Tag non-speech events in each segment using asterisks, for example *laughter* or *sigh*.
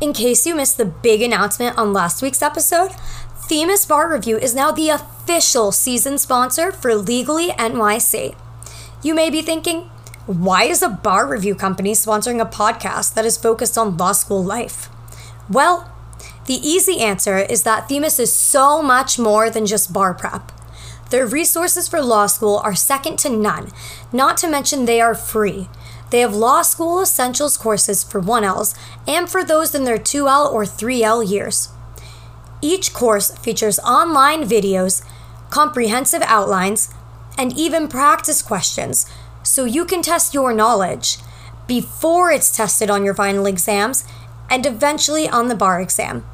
In case you missed the big announcement on last week's episode, Themis Bar Review is now the official season sponsor for Legally NYC. You may be thinking, why is a bar review company sponsoring a podcast that is focused on law school life? Well, the easy answer is that Themis is so much more than just bar prep. Their resources for law school are second to none, not to mention they are free. They have law school essentials courses for 1Ls and for those in their 2L or 3L years. Each course features online videos, comprehensive outlines, and even practice questions so you can test your knowledge before it's tested on your final exams and eventually on the bar exam.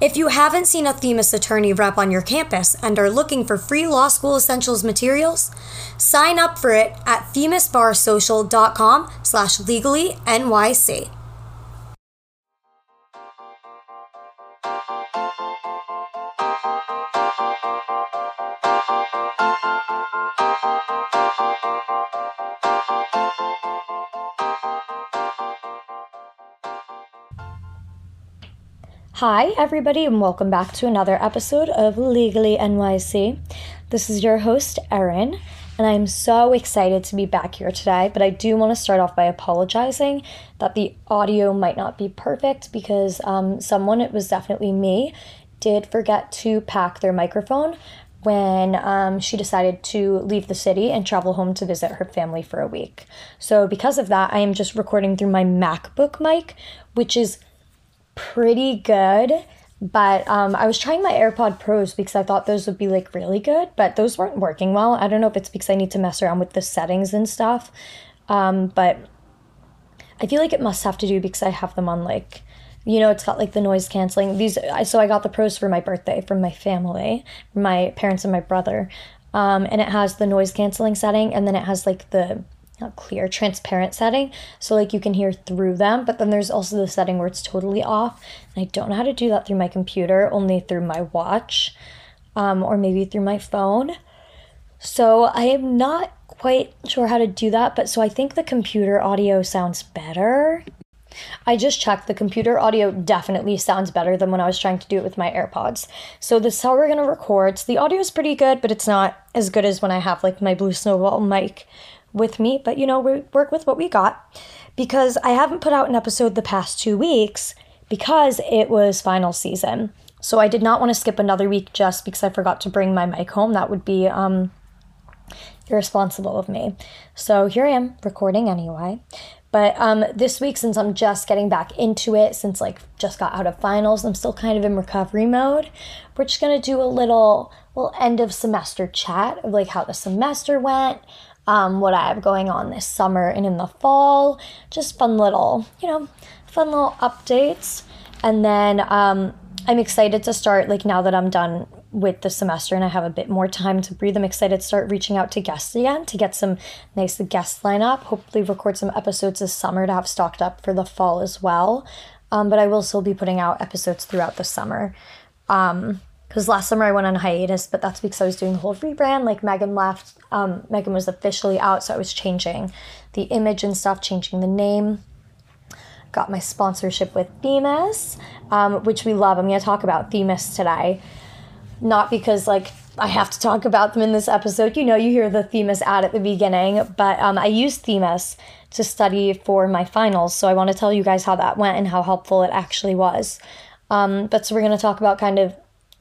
If you haven't seen a Themis attorney rep on your campus and are looking for free law school essentials materials, sign up for it at themisbarsocial.com slash legally NYC. Hi, everybody, and welcome back to another episode of Legally NYC. This is your host, Erin, and I'm so excited to be back here today. But I do want to start off by apologizing that the audio might not be perfect because um, someone, it was definitely me, did forget to pack their microphone when um, she decided to leave the city and travel home to visit her family for a week. So, because of that, I am just recording through my MacBook mic, which is pretty good. But um, I was trying my AirPod Pros because I thought those would be like really good, but those weren't working well. I don't know if it's because I need to mess around with the settings and stuff. Um, but I feel like it must have to do because I have them on like, you know, it's got like the noise canceling. These, so I got the pros for my birthday from my family, my parents and my brother. Um, and it has the noise canceling setting, and then it has like the not clear, transparent setting. So like you can hear through them, but then there's also the setting where it's totally off. And I don't know how to do that through my computer, only through my watch um, or maybe through my phone. So I am not quite sure how to do that, but so I think the computer audio sounds better. I just checked the computer audio definitely sounds better than when I was trying to do it with my AirPods. So this is how we're gonna record. So the audio is pretty good, but it's not as good as when I have like my Blue Snowball mic with me, but you know, we work with what we got because I haven't put out an episode the past two weeks because it was final season. So I did not want to skip another week just because I forgot to bring my mic home. That would be um, irresponsible of me. So here I am recording anyway. But um, this week, since I'm just getting back into it, since like just got out of finals, I'm still kind of in recovery mode. We're just gonna do a little, little end of semester chat of like how the semester went, um, what I have going on this summer and in the fall. Just fun little, you know, fun little updates. And then um, I'm excited to start, like, now that I'm done with the semester and I have a bit more time to breathe, I'm excited to start reaching out to guests again to get some nice guest lineup. Hopefully, record some episodes this summer to have stocked up for the fall as well. Um, but I will still be putting out episodes throughout the summer. Um, because last summer I went on hiatus, but that's because I was doing the whole rebrand. Like Megan left, um, Megan was officially out, so I was changing the image and stuff, changing the name. Got my sponsorship with Themis, um, which we love. I'm going to talk about Themis today, not because like I have to talk about them in this episode. You know, you hear the Themis ad at the beginning, but um, I used Themis to study for my finals, so I want to tell you guys how that went and how helpful it actually was. Um, but so we're going to talk about kind of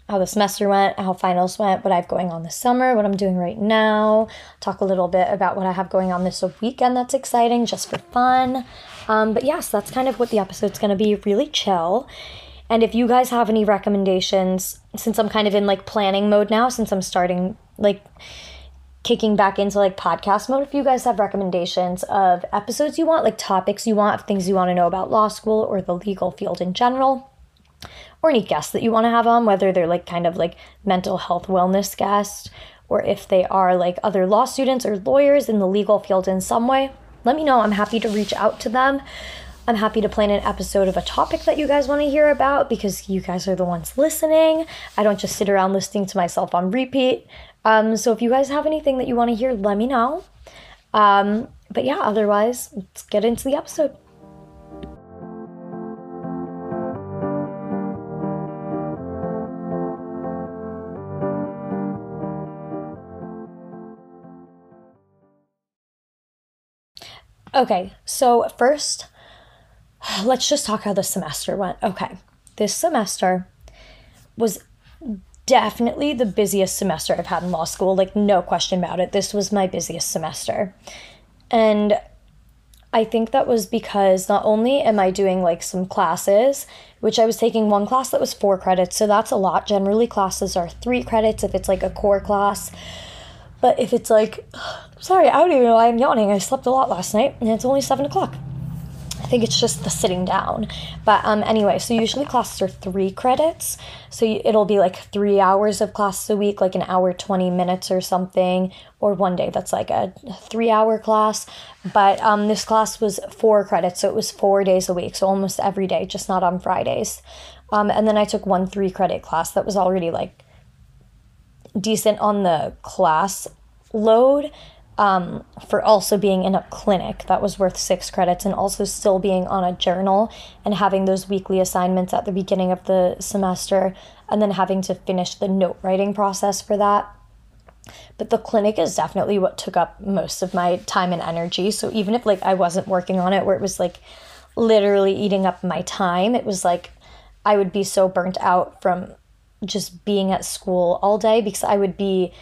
how the semester went, how finals went, what I have going on this summer, what I'm doing right now. Talk a little bit about what I have going on this weekend that's exciting, just for fun. Um, but yes, that's kind of what the episode's gonna be really chill. And if you guys have any recommendations, since I'm kind of in like planning mode now, since I'm starting like kicking back into like podcast mode, if you guys have recommendations of episodes you want, like topics you want, things you want to know about law school or the legal field in general, or any guests that you want to have on, whether they're like kind of like mental health wellness guests or if they are like other law students or lawyers in the legal field in some way. Let me know. I'm happy to reach out to them. I'm happy to plan an episode of a topic that you guys want to hear about because you guys are the ones listening. I don't just sit around listening to myself on repeat. Um, so if you guys have anything that you want to hear, let me know. Um, but yeah, otherwise, let's get into the episode. Okay, so first, let's just talk how the semester went. Okay, this semester was definitely the busiest semester I've had in law school, like, no question about it. This was my busiest semester. And I think that was because not only am I doing like some classes, which I was taking one class that was four credits, so that's a lot. Generally, classes are three credits if it's like a core class. But if it's like, *sighs* sorry, I don't even know why I'm yawning. I slept a lot last night and it's only seven o'clock. I think it's just the sitting down. But um, anyway, so usually classes are three credits. So it'll be like three hours of classes a week, like an hour, 20 minutes or something, or one day that's like a three hour class. But um, this class was four credits. So it was four days a week. So almost every day, just not on Fridays. Um, and then I took one three credit class that was already like decent on the class load um, for also being in a clinic that was worth six credits and also still being on a journal and having those weekly assignments at the beginning of the semester and then having to finish the note writing process for that. But the clinic is definitely what took up most of my time and energy. So even if like I wasn't working on it where it was like literally eating up my time, it was like I would be so burnt out from just being at school all day because I would be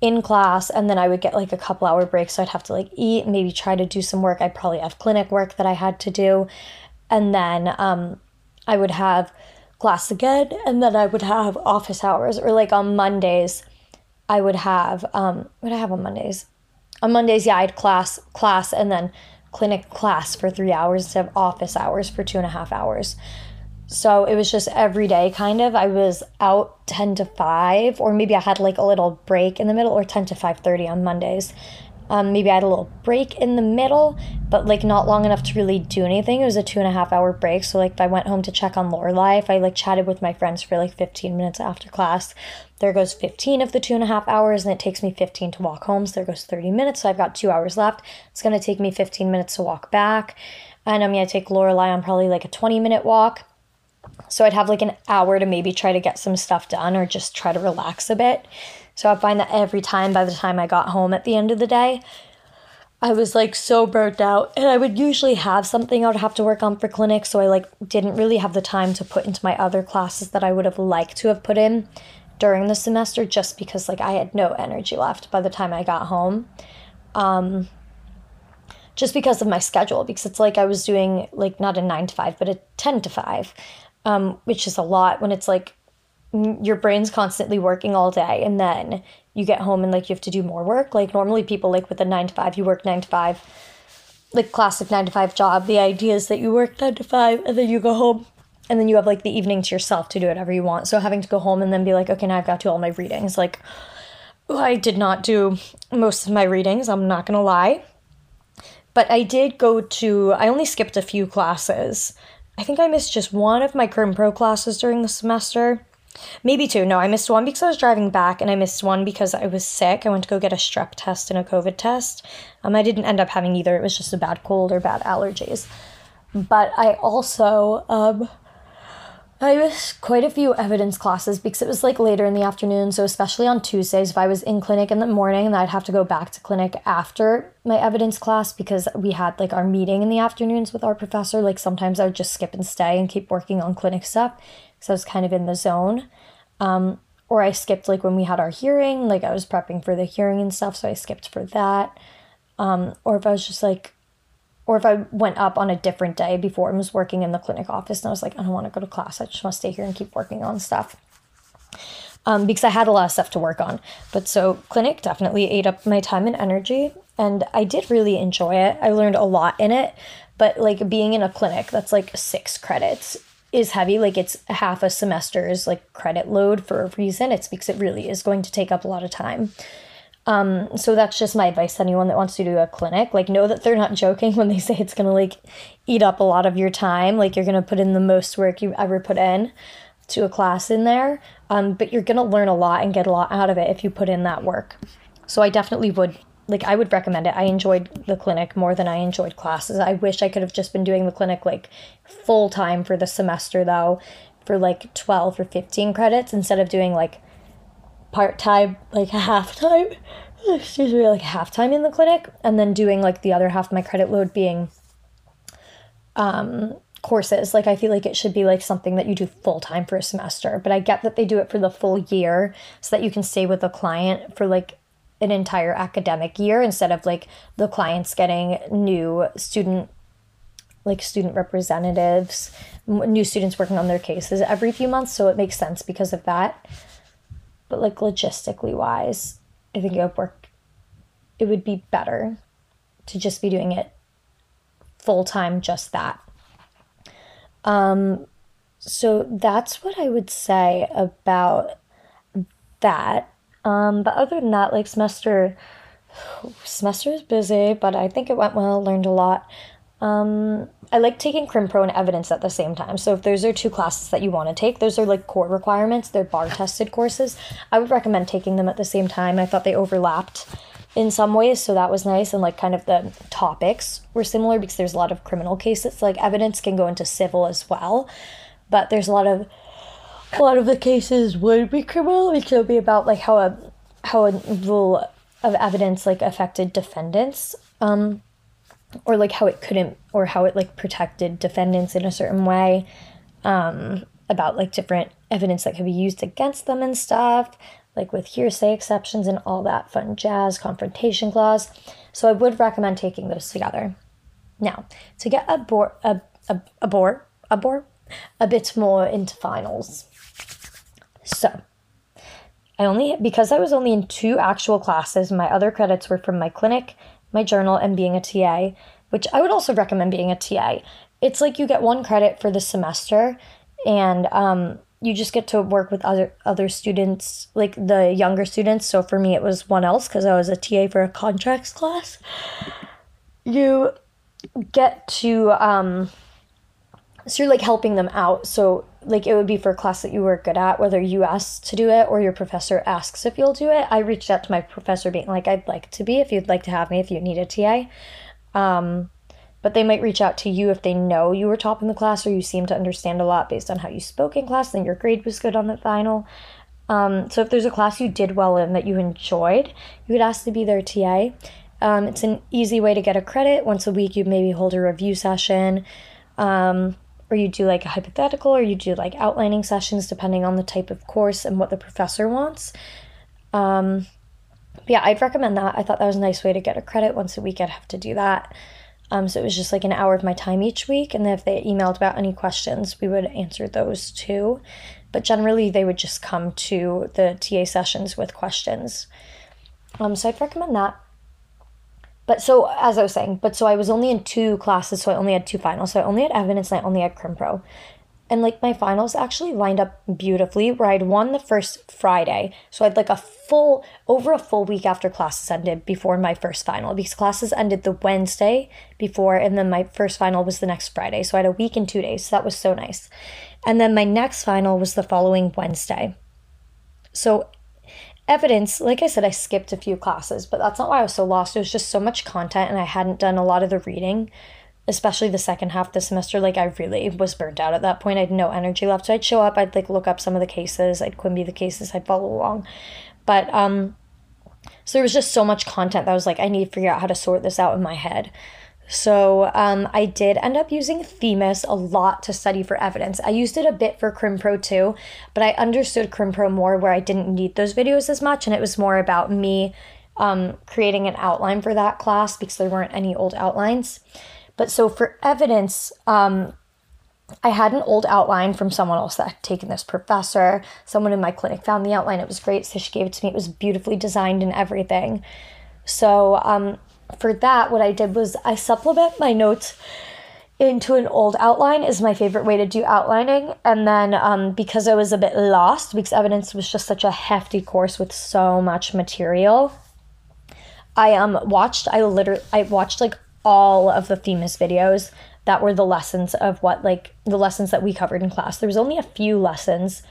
in class and then I would get like a couple hour break. So I'd have to like eat maybe try to do some work. I'd probably have clinic work that I had to do. And then um, I would have class again and then I would have office hours or like on Mondays I would have um what I have on Mondays? On Mondays yeah I had class class and then clinic class for three hours instead of office hours for two and a half hours so it was just every day kind of. I was out 10 to 5 or maybe I had like a little break in the middle or 10 to 5:30 on Mondays. Um, maybe I had a little break in the middle, but like not long enough to really do anything. It was a two and a half hour break. So like if I went home to check on Lorelai, if I like chatted with my friends for like 15 minutes after class, there goes 15 of the two and a half hours, and it takes me 15 to walk home. So there goes 30 minutes. So I've got two hours left. It's gonna take me 15 minutes to walk back. And I'm gonna take Lorelai on probably like a 20 minute walk so I'd have like an hour to maybe try to get some stuff done or just try to relax a bit. So I find that every time by the time I got home at the end of the day, I was like so burnt out and I would usually have something I would have to work on for clinic so I like didn't really have the time to put into my other classes that I would have liked to have put in during the semester just because like I had no energy left by the time I got home. Um just because of my schedule because it's like I was doing like not a 9 to 5 but a 10 to 5 um, which is a lot when it's like your brain's constantly working all day and then you get home and like you have to do more work. Like normally people like with a nine to five, you work nine to five, like classic nine to five job. The idea is that you work nine to five and then you go home and then you have like the evening to yourself to do whatever you want. So having to go home and then be like, okay, now I've got to do all my readings. Like I did not do most of my readings, I'm not gonna lie. But I did go to I only skipped a few classes I think I missed just one of my Crim Pro classes during the semester. Maybe two. No, I missed one because I was driving back, and I missed one because I was sick. I went to go get a strep test and a COVID test. Um, I didn't end up having either. It was just a bad cold or bad allergies. But I also um, I missed quite a few evidence classes because it was like later in the afternoon. So, especially on Tuesdays, if I was in clinic in the morning, I'd have to go back to clinic after my evidence class because we had like our meeting in the afternoons with our professor. Like, sometimes I would just skip and stay and keep working on clinic stuff because I was kind of in the zone. Um, or I skipped like when we had our hearing, like I was prepping for the hearing and stuff, so I skipped for that. Um, or if I was just like or if I went up on a different day before and was working in the clinic office and I was like, I don't want to go to class. I just want to stay here and keep working on stuff. Um, because I had a lot of stuff to work on. But so clinic definitely ate up my time and energy. And I did really enjoy it. I learned a lot in it. But like being in a clinic that's like six credits is heavy. Like it's half a semester's like credit load for a reason. It's because it really is going to take up a lot of time. Um, so that's just my advice to anyone that wants to do a clinic. Like, know that they're not joking when they *laughs* say it's gonna like eat up a lot of your time. Like, you're gonna put in the most work you ever put in to a class in there. Um, but you're gonna learn a lot and get a lot out of it if you put in that work. So I definitely would like I would recommend it. I enjoyed the clinic more than I enjoyed classes. I wish I could have just been doing the clinic like full time for the semester though, for like 12 or 15 credits instead of doing like part time, like half time excuse me, like half time in the clinic, and then doing like the other half of my credit load being um, courses. Like I feel like it should be like something that you do full time for a semester, but I get that they do it for the full year so that you can stay with the client for like an entire academic year instead of like the clients getting new student like student representatives, new students working on their cases every few months, so it makes sense because of that. But like logistically wise, I think it would work it would be better to just be doing it full time just that. Um so that's what I would say about that. Um, but other than that, like semester, *sighs* semester is busy, but I think it went well. Learned a lot. Um, I like taking Crim Pro and evidence at the same time. So if those are two classes that you want to take, those are like core requirements. They're bar tested courses. I would recommend taking them at the same time. I thought they overlapped in some ways, so that was nice. And like kind of the topics were similar because there's a lot of criminal cases. Like evidence can go into civil as well, but there's a lot of a lot of the cases would be criminal. It could be about like how a how a rule of evidence like affected defendants, um, or like how it couldn't, or how it like protected defendants in a certain way, um, about like different evidence that could be used against them and stuff, like with hearsay exceptions and all that fun jazz, confrontation clause. So I would recommend taking those together. Now, to get a board, a, a, a board, a board, a bit more into finals. So, I only, because I was only in two actual classes, my other credits were from my clinic, my journal, and being a TA, which I would also recommend being a TA. It's like you get one credit for the semester, and um, you just get to work with other other students, like the younger students. So for me, it was 1Ls because I was a TA for a contracts class. You get to um, so you're like helping them out. So like it would be for a class that you were good at, whether you ask to do it or your professor asks if you'll do it. I reached out to my professor being like, I'd like to be if you'd like to have me if you need a TA. Um, but they might reach out to you if they know you were top in the class or you seem to understand a lot based on how you spoke in class, then your grade was good on the final. Um, so if there's a class you did well in that you enjoyed, you could ask to be their TA. Um, it's an easy way to get a credit. Once a week, you maybe hold a review session. Um, or you do like a hypothetical or you do like outlining sessions depending on the type of course and what the professor wants. Um, yeah i'd recommend that. I thought that was a nice way to get a credit once a week i'd have to do that. Um, so it was just like an hour of my time each week and then if they emailed about any questions we would answer those too. But generally they would just come to the ta sessions with questions. Um, so i'd recommend that but so, as I was saying, but so I was only in two classes, so I only had two finals. So I only had evidence and I only had Crim Pro. And like my finals actually lined up beautifully where I'd won the first Friday. So I'd like a full, over a full week after classes ended before my first final because classes ended the Wednesday before and then my first final was the next Friday. So I had a week and two days. So that was so nice. And then my next final was the following Wednesday. So evidence, like I said, I skipped a few classes, but that's not why I was so lost. It was just so much content and I hadn't done a lot of the reading, especially the second half of the semester. Like I really was burnt out at that point. I had no energy left. So I'd show up, I'd like look up some of the cases, I'd Quimbee the cases, I'd follow along. But um so there was just so much content that I was like, I need to figure out how to sort this out in my head. So um, I did end up using Themis a lot to study for evidence. I used it a bit for CrimPro too, but I understood CrimPro more where I didn't need those videos as much, and it was more about me um, creating an outline for that class because there weren't any old outlines. But so for evidence, um, I had an old outline from someone else that had taken this professor. Someone in my clinic found the outline. It was great, so she gave it to me. It was beautifully designed and everything. So um, for that, what I did was I supplement my notes into an old outline is my favorite way to do outlining. And then um, because I was a bit lost, because evidence was just such a hefty course with so much material, I um watched I literally I watched like all of the Themis videos that were the lessons of what like the lessons that we covered in class. There was only a few lessons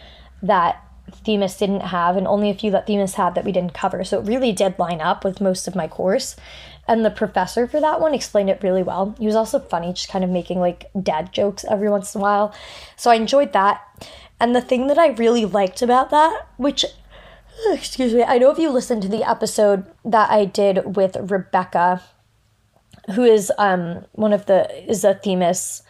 that Themis didn't have, and only a few that Themis had that we didn't cover. So it really did line up with most of my course. And the professor for that one explained it really well. He was also funny, just kind of making like dad jokes every once in a while. So I enjoyed that. And the thing that I really liked about that, which *sighs* excuse me. I know if you listened to the episode that I did with Rebecca, who is um one of the is a Themis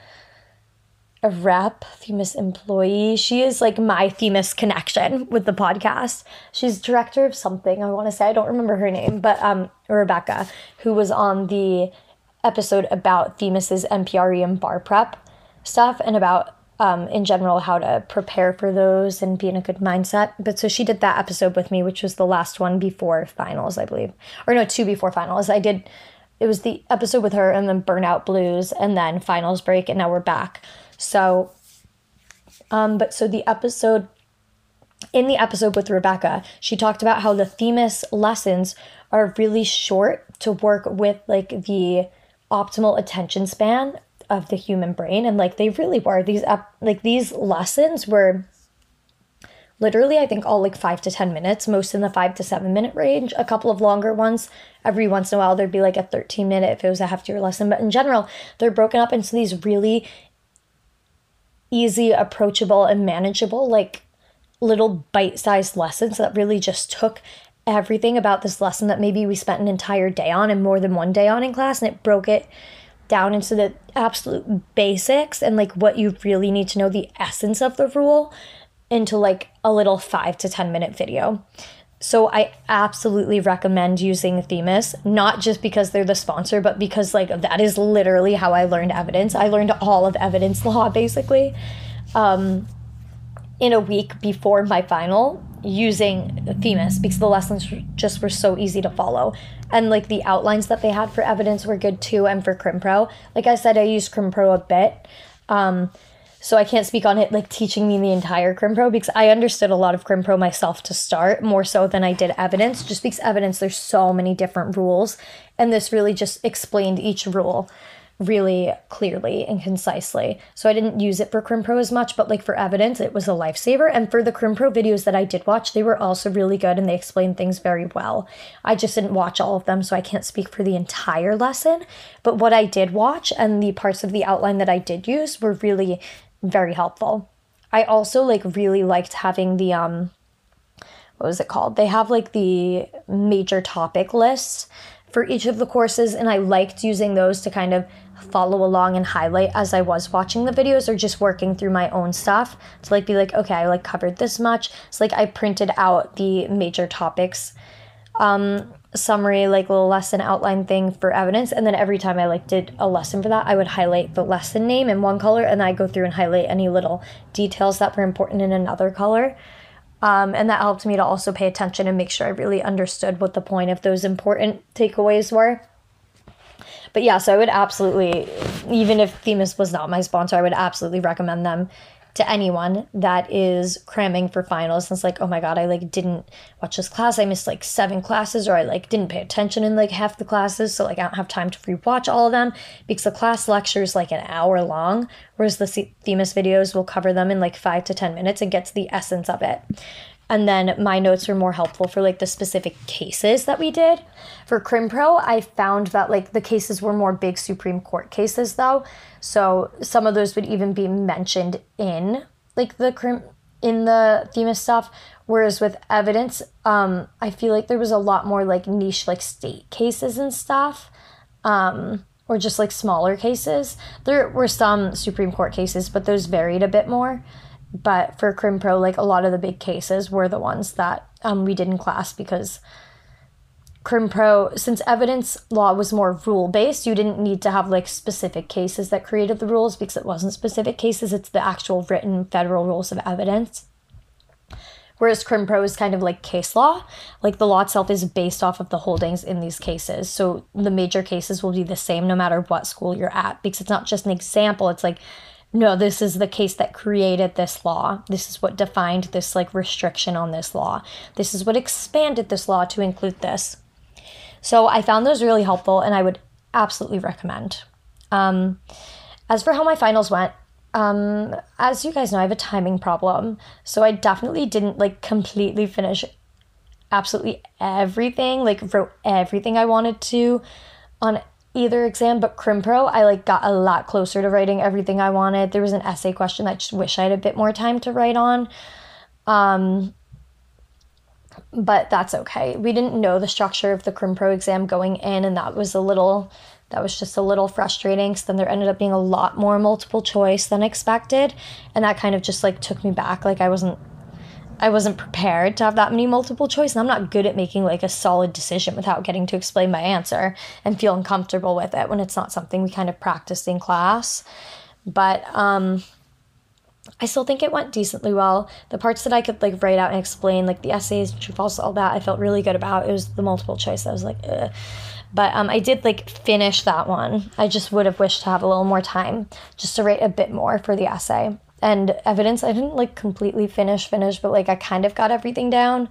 a rep, Themis employee. She is like my Themis connection with the podcast. She's director of something. I want to say I don't remember her name, but um Rebecca, who was on the episode about Themis's MPRE and bar prep stuff and about um, in general how to prepare for those and be in a good mindset. But so she did that episode with me, which was the last one before finals, I believe, or no, two before finals. I did. It was the episode with her and then Burnout Blues and then finals break, and now we're back. So, um, but so the episode in the episode with Rebecca, she talked about how the Themis lessons are really short to work with like the optimal attention span of the human brain. And like they really were. These up like these lessons were literally i think all like five to ten minutes most in the five to seven minute range. A couple of longer ones. Every once in a while there'd be like a 13 minute if it was a heftier lesson. But in general they're broken up into these really easy approachable and manageable like little bite-sized lessons that really just took everything about this lesson that maybe we spent an entire day on and more than one day on in class and it broke it down into the absolute basics and like what you really need to know the essence of the rule into like a little five to 10 minute video. So I absolutely recommend using Themis, not just because they're the sponsor, but because like that is literally how I learned evidence. I learned all of evidence law *laughs* basically um, in a week before my final using Themis because the lessons just were so easy to follow. And like the outlines that they had for evidence were good too, and for CrimPro. Like I said, I used CrimPro a bit. Um, so I can't speak on it like teaching me the entire CrimPro because I understood a lot of CrimPro myself to start, more so than I did evidence. Just because evidence, there's so many different rules, and this really just explained each rule really clearly and concisely. So I didn't use it for CrimPro as much, but like for evidence, it was a lifesaver. And for the CrimPro videos that I did watch, they were also really good and they explained things very well. I just didn't watch all of them, so I can't speak for the entire lesson. But what I did watch and the parts of the outline that I did use were really very helpful. I also like really liked having the um what was it called? They have like the major topic lists for each of the courses and I liked using those to kind of follow along and highlight as I was watching the videos or just working through my own stuff to like be like, okay, I like covered this much. So like I printed out the major topics um summary like little lesson outline thing for evidence and then every time I like did a lesson for that I would highlight the lesson name in one color and I go through and highlight any little details that were important in another color. Um, and that helped me to also pay attention and make sure I really understood what the point of those important takeaways were but yeah, so I would absolutely, even if Themis was not my sponsor, I would absolutely recommend them to anyone that is cramming for finals and it's like oh my god i like didn't watch this class. I missed like seven classes or i like didn't pay attention in like half the classes. So like i don't have time to rewatch all of them because the class lecture is like an hour long whereas the themis videos will cover them in like five to ten minutes and get to the essence of it and then my notes were more helpful for like the specific cases that we did. For CrimPro, I found that like the cases were more big Supreme Court cases though. So some of those would even be mentioned in like the crim in the Themis stuff. Whereas with evidence, um, I feel like there was a lot more like niche like state cases and stuff. Um, or just like smaller cases. There were some Supreme Court cases, but those varied a bit more. But for Crim Pro, like a lot of the big cases were the ones that um, we did in class because Crim Pro, since evidence law was more rule based, you didn't need to have like specific cases that created the rules because it wasn't specific cases, it's the actual written federal rules of evidence. Whereas Crim Pro is kind of like case law. Like the law itself is based off of the holdings in these cases. So the major cases will be the same no matter what school you're at because it's not just an example. It's like no, this is the case that created this law. This is what defined this like restriction on this law. This is what expanded this law to include this. So I found those really helpful and I would absolutely recommend. Um, as for how my finals went, um, as you guys know, I have a timing problem. So I definitely didn't like completely finish absolutely everything, like wrote everything I wanted to on either exam, but CrimPro, I like got a lot closer to writing everything I wanted. There was an essay question that I just wish I had a bit more time to write on. Um, but that's okay. We didn't know the structure of the Crim Pro exam going in, and that was a little that was just a little frustrating. So then there ended up being a lot more multiple choice than expected, and that kind of just like took me back. Like I wasn't I wasn't prepared to have that many multiple choice, and I'm not good at making like a solid decision without getting to explain my answer and feel uncomfortable with it when it's not something we kind of practiced in class. But um I still think it went decently well. The parts that I could like write out and explain, like the essays, true false, all that, I felt really good about. It was the multiple choice I was like, Ugh. but um, I did like finish that one. I just would have wished to have a little more time just to write a bit more for the essay and evidence. I didn't like completely finish finish, but like I kind of got everything down.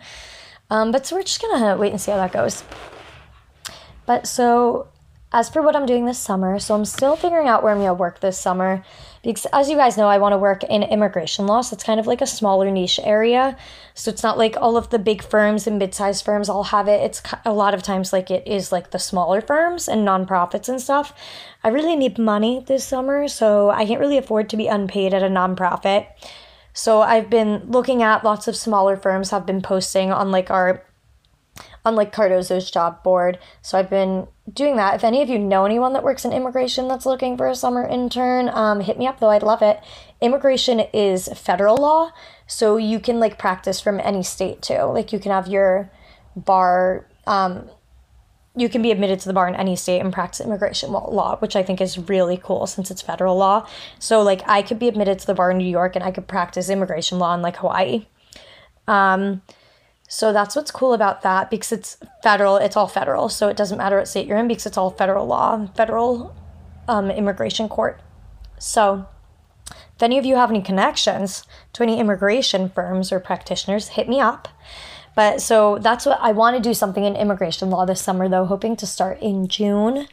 Um, but so we're just gonna wait and see how that goes. But so as for what I'm doing this summer, so I'm still figuring out where I'm gonna work this summer because as you guys know, I want to work in immigration law. So it's kind of like a smaller niche area. So it's not like all of the big firms and mid-sized firms all have it. It's a lot of times like it is like the smaller firms and nonprofits and stuff. I really need money this summer, so I can't really afford to be unpaid at a nonprofit. So I've been looking at lots of smaller firms have been posting on like our on like Cardozo's job board. So I've been doing that. If any of you know anyone that works in immigration that's looking for a summer intern, um, hit me up though. I'd love it. Immigration is federal law, so you can like practice from any state too. Like you can have your bar. Um, you can be admitted to the bar in any state and practice immigration law, which I think is really cool since it's federal law. So like I could be admitted to the bar in New York and I could practice immigration law in like Hawaii. Um, so that's what's cool about that because it's federal, it's all federal. So it doesn't matter what state you're in because it's all federal law, federal um, immigration court. So if any of you have any connections to any immigration firms or practitioners, hit me up. But so that's what I want to do something in immigration law this summer, though, hoping to start in June.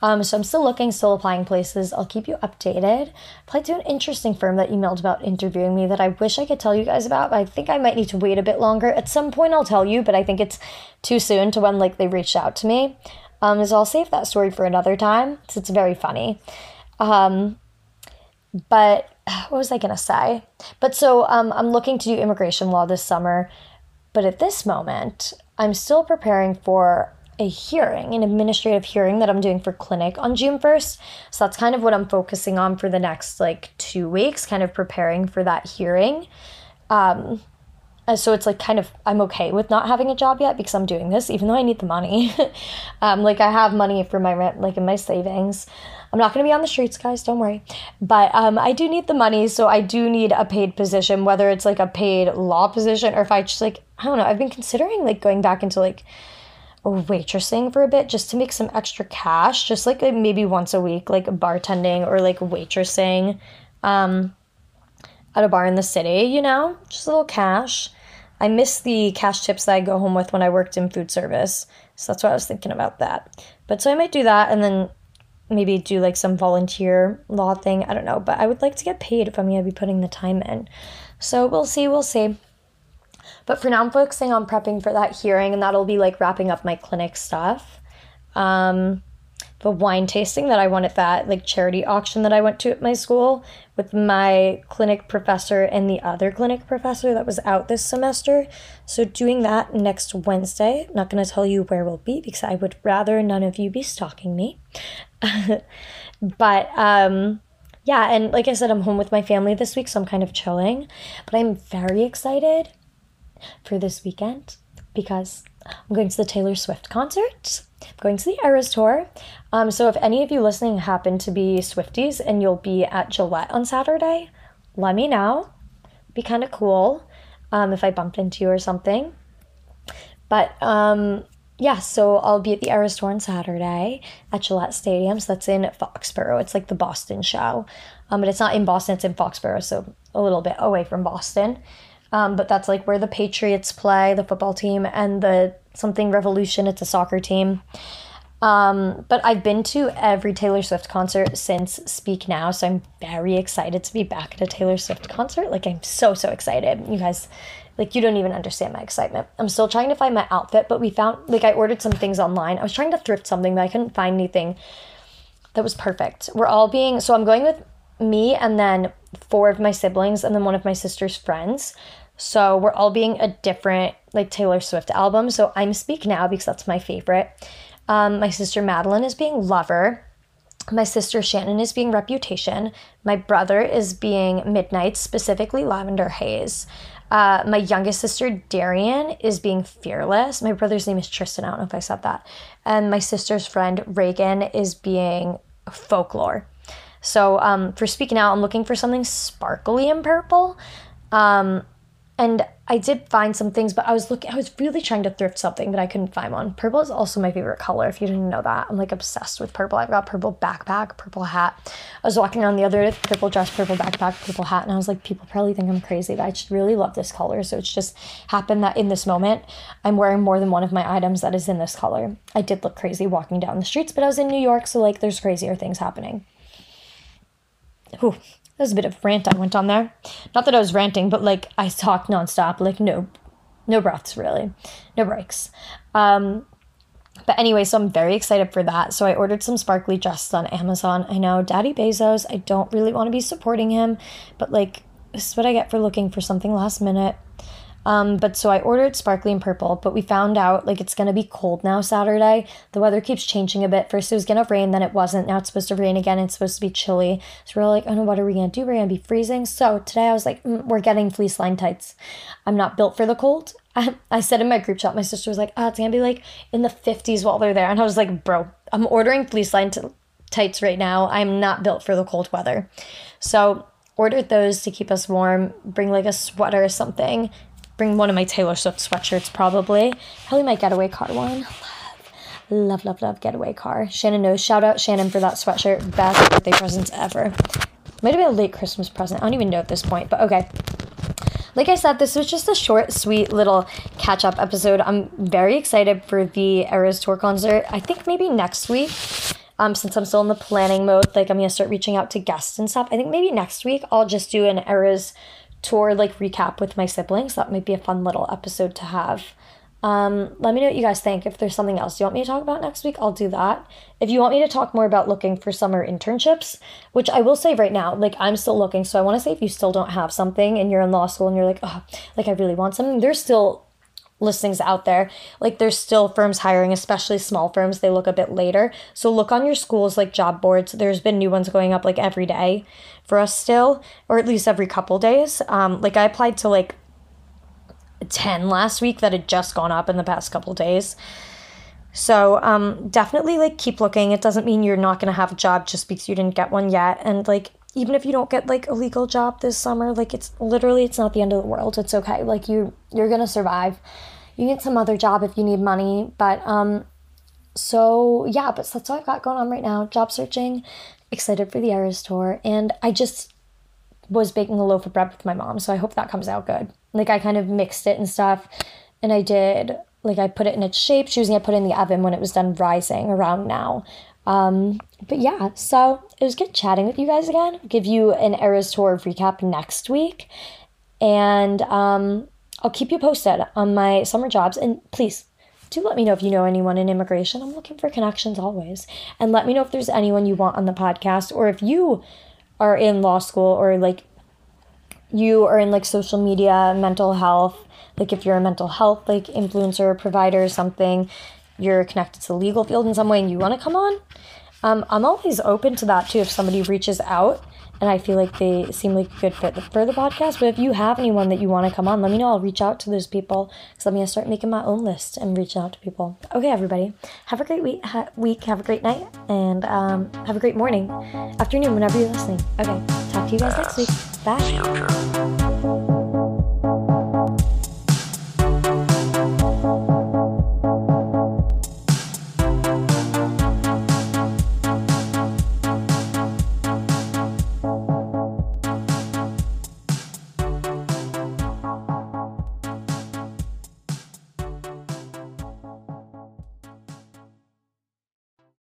Um, so I'm still looking, still applying places. I'll keep you updated. Applied to an interesting firm that emailed about interviewing me that I wish I could tell you guys about, but I think I might need to wait a bit longer. At some point I'll tell you, but I think it's too soon to when like they reached out to me. Um, so I'll save that story for another time it's very funny. Um, but *sighs* what was I gonna say? But so um, I'm looking to do immigration law this summer, but at this moment I'm still preparing for a hearing, an administrative hearing that I'm doing for clinic on June 1st. So that's kind of what I'm focusing on for the next like two weeks, kind of preparing for that hearing. Um, so it's like kind of I'm okay with not having a job yet because I'm doing this, even though I need the money. *laughs* um, like I have money for my rent, like in my savings. I'm not going to be on the streets, guys. Don't worry. But um, I do need the money, so I do need a paid position, whether it's like a paid law position or if I just like I don't know. I've been considering like going back into like waitressing for a bit just to make some extra cash, just like maybe once a week, like bartending or like waitressing um, at a bar in the city, you know, just a little cash. I miss the cash tips that I go home with when I worked in food service. So that's why I was thinking about that. But so I might do that and then maybe do like some volunteer law thing. I don't know. But I would like to get paid if I'm going to be putting the time in. So we'll see. We'll see. But for now, I'm focusing on prepping for that hearing, and that'll be like wrapping up my clinic stuff. Um, the wine tasting that I won at that like charity auction that I went to at my school with my clinic professor and the other clinic professor that was out this semester. So doing that next Wednesday. I'm not gonna tell you where we'll be because I would rather none of you be stalking me. *laughs* but um yeah, and like I said, I'm home with my family this week, so I'm kind of chilling. But I'm very excited for this weekend because I'm going to the Taylor Swift concert. I'm going to the Eras tour. Um, so if any of you listening happen to be Swifties and you'll be at Gillette on Saturday, let me know. Be kind of cool um, if I bumped into you or something. But um, yeah, so I'll be at the Eras tour on Saturday at Gillette Stadium. So that's in Foxborough. It's like the Boston show. Um, but it's not in Boston, it's in Foxborough, so a little bit away from Boston. Um, but that's like where the Patriots play, the football team, and the something Revolution. It's a soccer team. Um, but I've been to every Taylor Swift concert since Speak Now, so I'm very excited to be back at a Taylor Swift concert. Like I'm so so excited. You guys, like you don't even understand my excitement. I'm still trying to find my outfit, but we found like I ordered some things online. I was trying to thrift something, but I couldn't find anything that was perfect. We're all being so I'm going with me and then four of my siblings and then one of my sister's friends. So we're all being a different like Taylor Swift album. So I'm Speak Now because that's my favorite. Um, my sister Madeline is being Lover. My sister Shannon is being Reputation. My brother is being Midnight, specifically Lavender Haze. Uh, my youngest sister Darian is being Fearless. My brother's name is Tristan. I don't know if I said that. And my sister's friend Reagan is being Folklore. So um, for Speak Now, I'm looking for something sparkly and purple. Um, and I did find some things, but I was looking, I was really trying to thrift something, but I couldn't find one. Purple is also my favorite color, if you didn't know that. I'm like obsessed with purple. I've got purple backpack, purple hat. I was walking around the other day, purple dress, purple backpack, purple hat, and I was like, people probably think I'm crazy, but I just really love this color. So it's just happened that in this moment, I'm wearing more than one of my items that is in this color. I did look crazy walking down the streets, but I was in New York, so like there's crazier things happening. Whew, that was a bit of rant I went on there. Not that I was ranting, but like I talked nonstop, like no, no breaths really, no breaks. Um, but anyway, so I'm very excited for that. So I ordered some sparkly dresses on Amazon. I know Daddy Bezos, I don't really want to be supporting him, but like this is what I get for looking for something last minute. Um, but so I ordered sparkly and purple, but we found out like it's gonna be cold now Saturday. The weather keeps changing a bit. First it was gonna rain, then it wasn't. Now it's supposed to rain again. It's supposed to be chilly. So we're like, oh no, what are we gonna do? We're gonna be freezing. So today I was like, mm, we're getting fleece line tights. I'm not built for the cold. I, *laughs* I said in my group chat, my sister was like, oh, it's gonna be like in the 50s while they're there. And I was like, bro, I'm ordering fleece line t- tights right now. I'm not built for the cold weather. So ordered those to keep us warm, bring like a sweater or something, bring one of my Taylor Swift sweatshirts probably. Probably my getaway car one. Love, love, love, love getaway car. Shannon knows. Shout out Shannon for that sweatshirt. Best birthday presents ever. Might have been a late Christmas present. I don't even know at this point, but okay. Like I said, this was just a short, sweet little catch up episode. I'm very excited for the Eras Tour concert. I think maybe next week, um, since I'm still in the planning mode, like I'm gonna start reaching out to guests and stuff. I think maybe next week I'll just do an Eras tour like recap with my siblings. That might be a fun little episode to have. Um, let me know what you guys think. If there's something else you want me to talk about next week, I'll do that. If you want me to talk more about looking for summer internships, which I will say right now, like I'm still looking. So I want to say if you still don't have something and you're in law school and you're like, oh, like I really want something, there's still listings out there. Like there's still firms hiring, especially small firms. They look a bit later. So look on your schools like job boards. There's been new ones going up like every day for us still, or at least every couple days. Um, like I applied to like 10 last week that had just gone up in the past couple days. So um, definitely like keep looking. It doesn't mean you're not gonna have a job just because you didn't get one yet. And like even if you don't get like a legal job this summer, like it's literally it's not the end of the world. It's okay. Like you you're gonna survive. You get some other job if you need money. But um so yeah, but that's all I've got going on right now. Job searching, excited for the Eras tour, and I just was baking a loaf of bread with my mom, so I hope that comes out good. Like I kind of mixed it and stuff, and I did like I put it in its shape. Was gonna put it in the oven when it was done rising around now. Um, but yeah, so it was good chatting with you guys again. I'll give you an Eras tour recap next week, and um, I'll keep you posted on my summer jobs. And please do let me know if you know anyone in immigration. I'm looking for connections always, and let me know if there's anyone you want on the podcast, or if you are in law school or like you are in like social media, mental health, like if you're a mental health like influencer, provider, or something, you're connected to the legal field in some way and you want to come on, um, I'm always open to that too if somebody reaches out and I feel like they seem like a good fit for the podcast. But if you have anyone that you want to come on, let me know. I'll reach out to those people because to start making my own list and reaching out to people. Okay, everybody, have a great week. Ha- week have a great night, and um, have a great morning, afternoon, whenever you're listening. Okay, talk to you guys next week. Bye.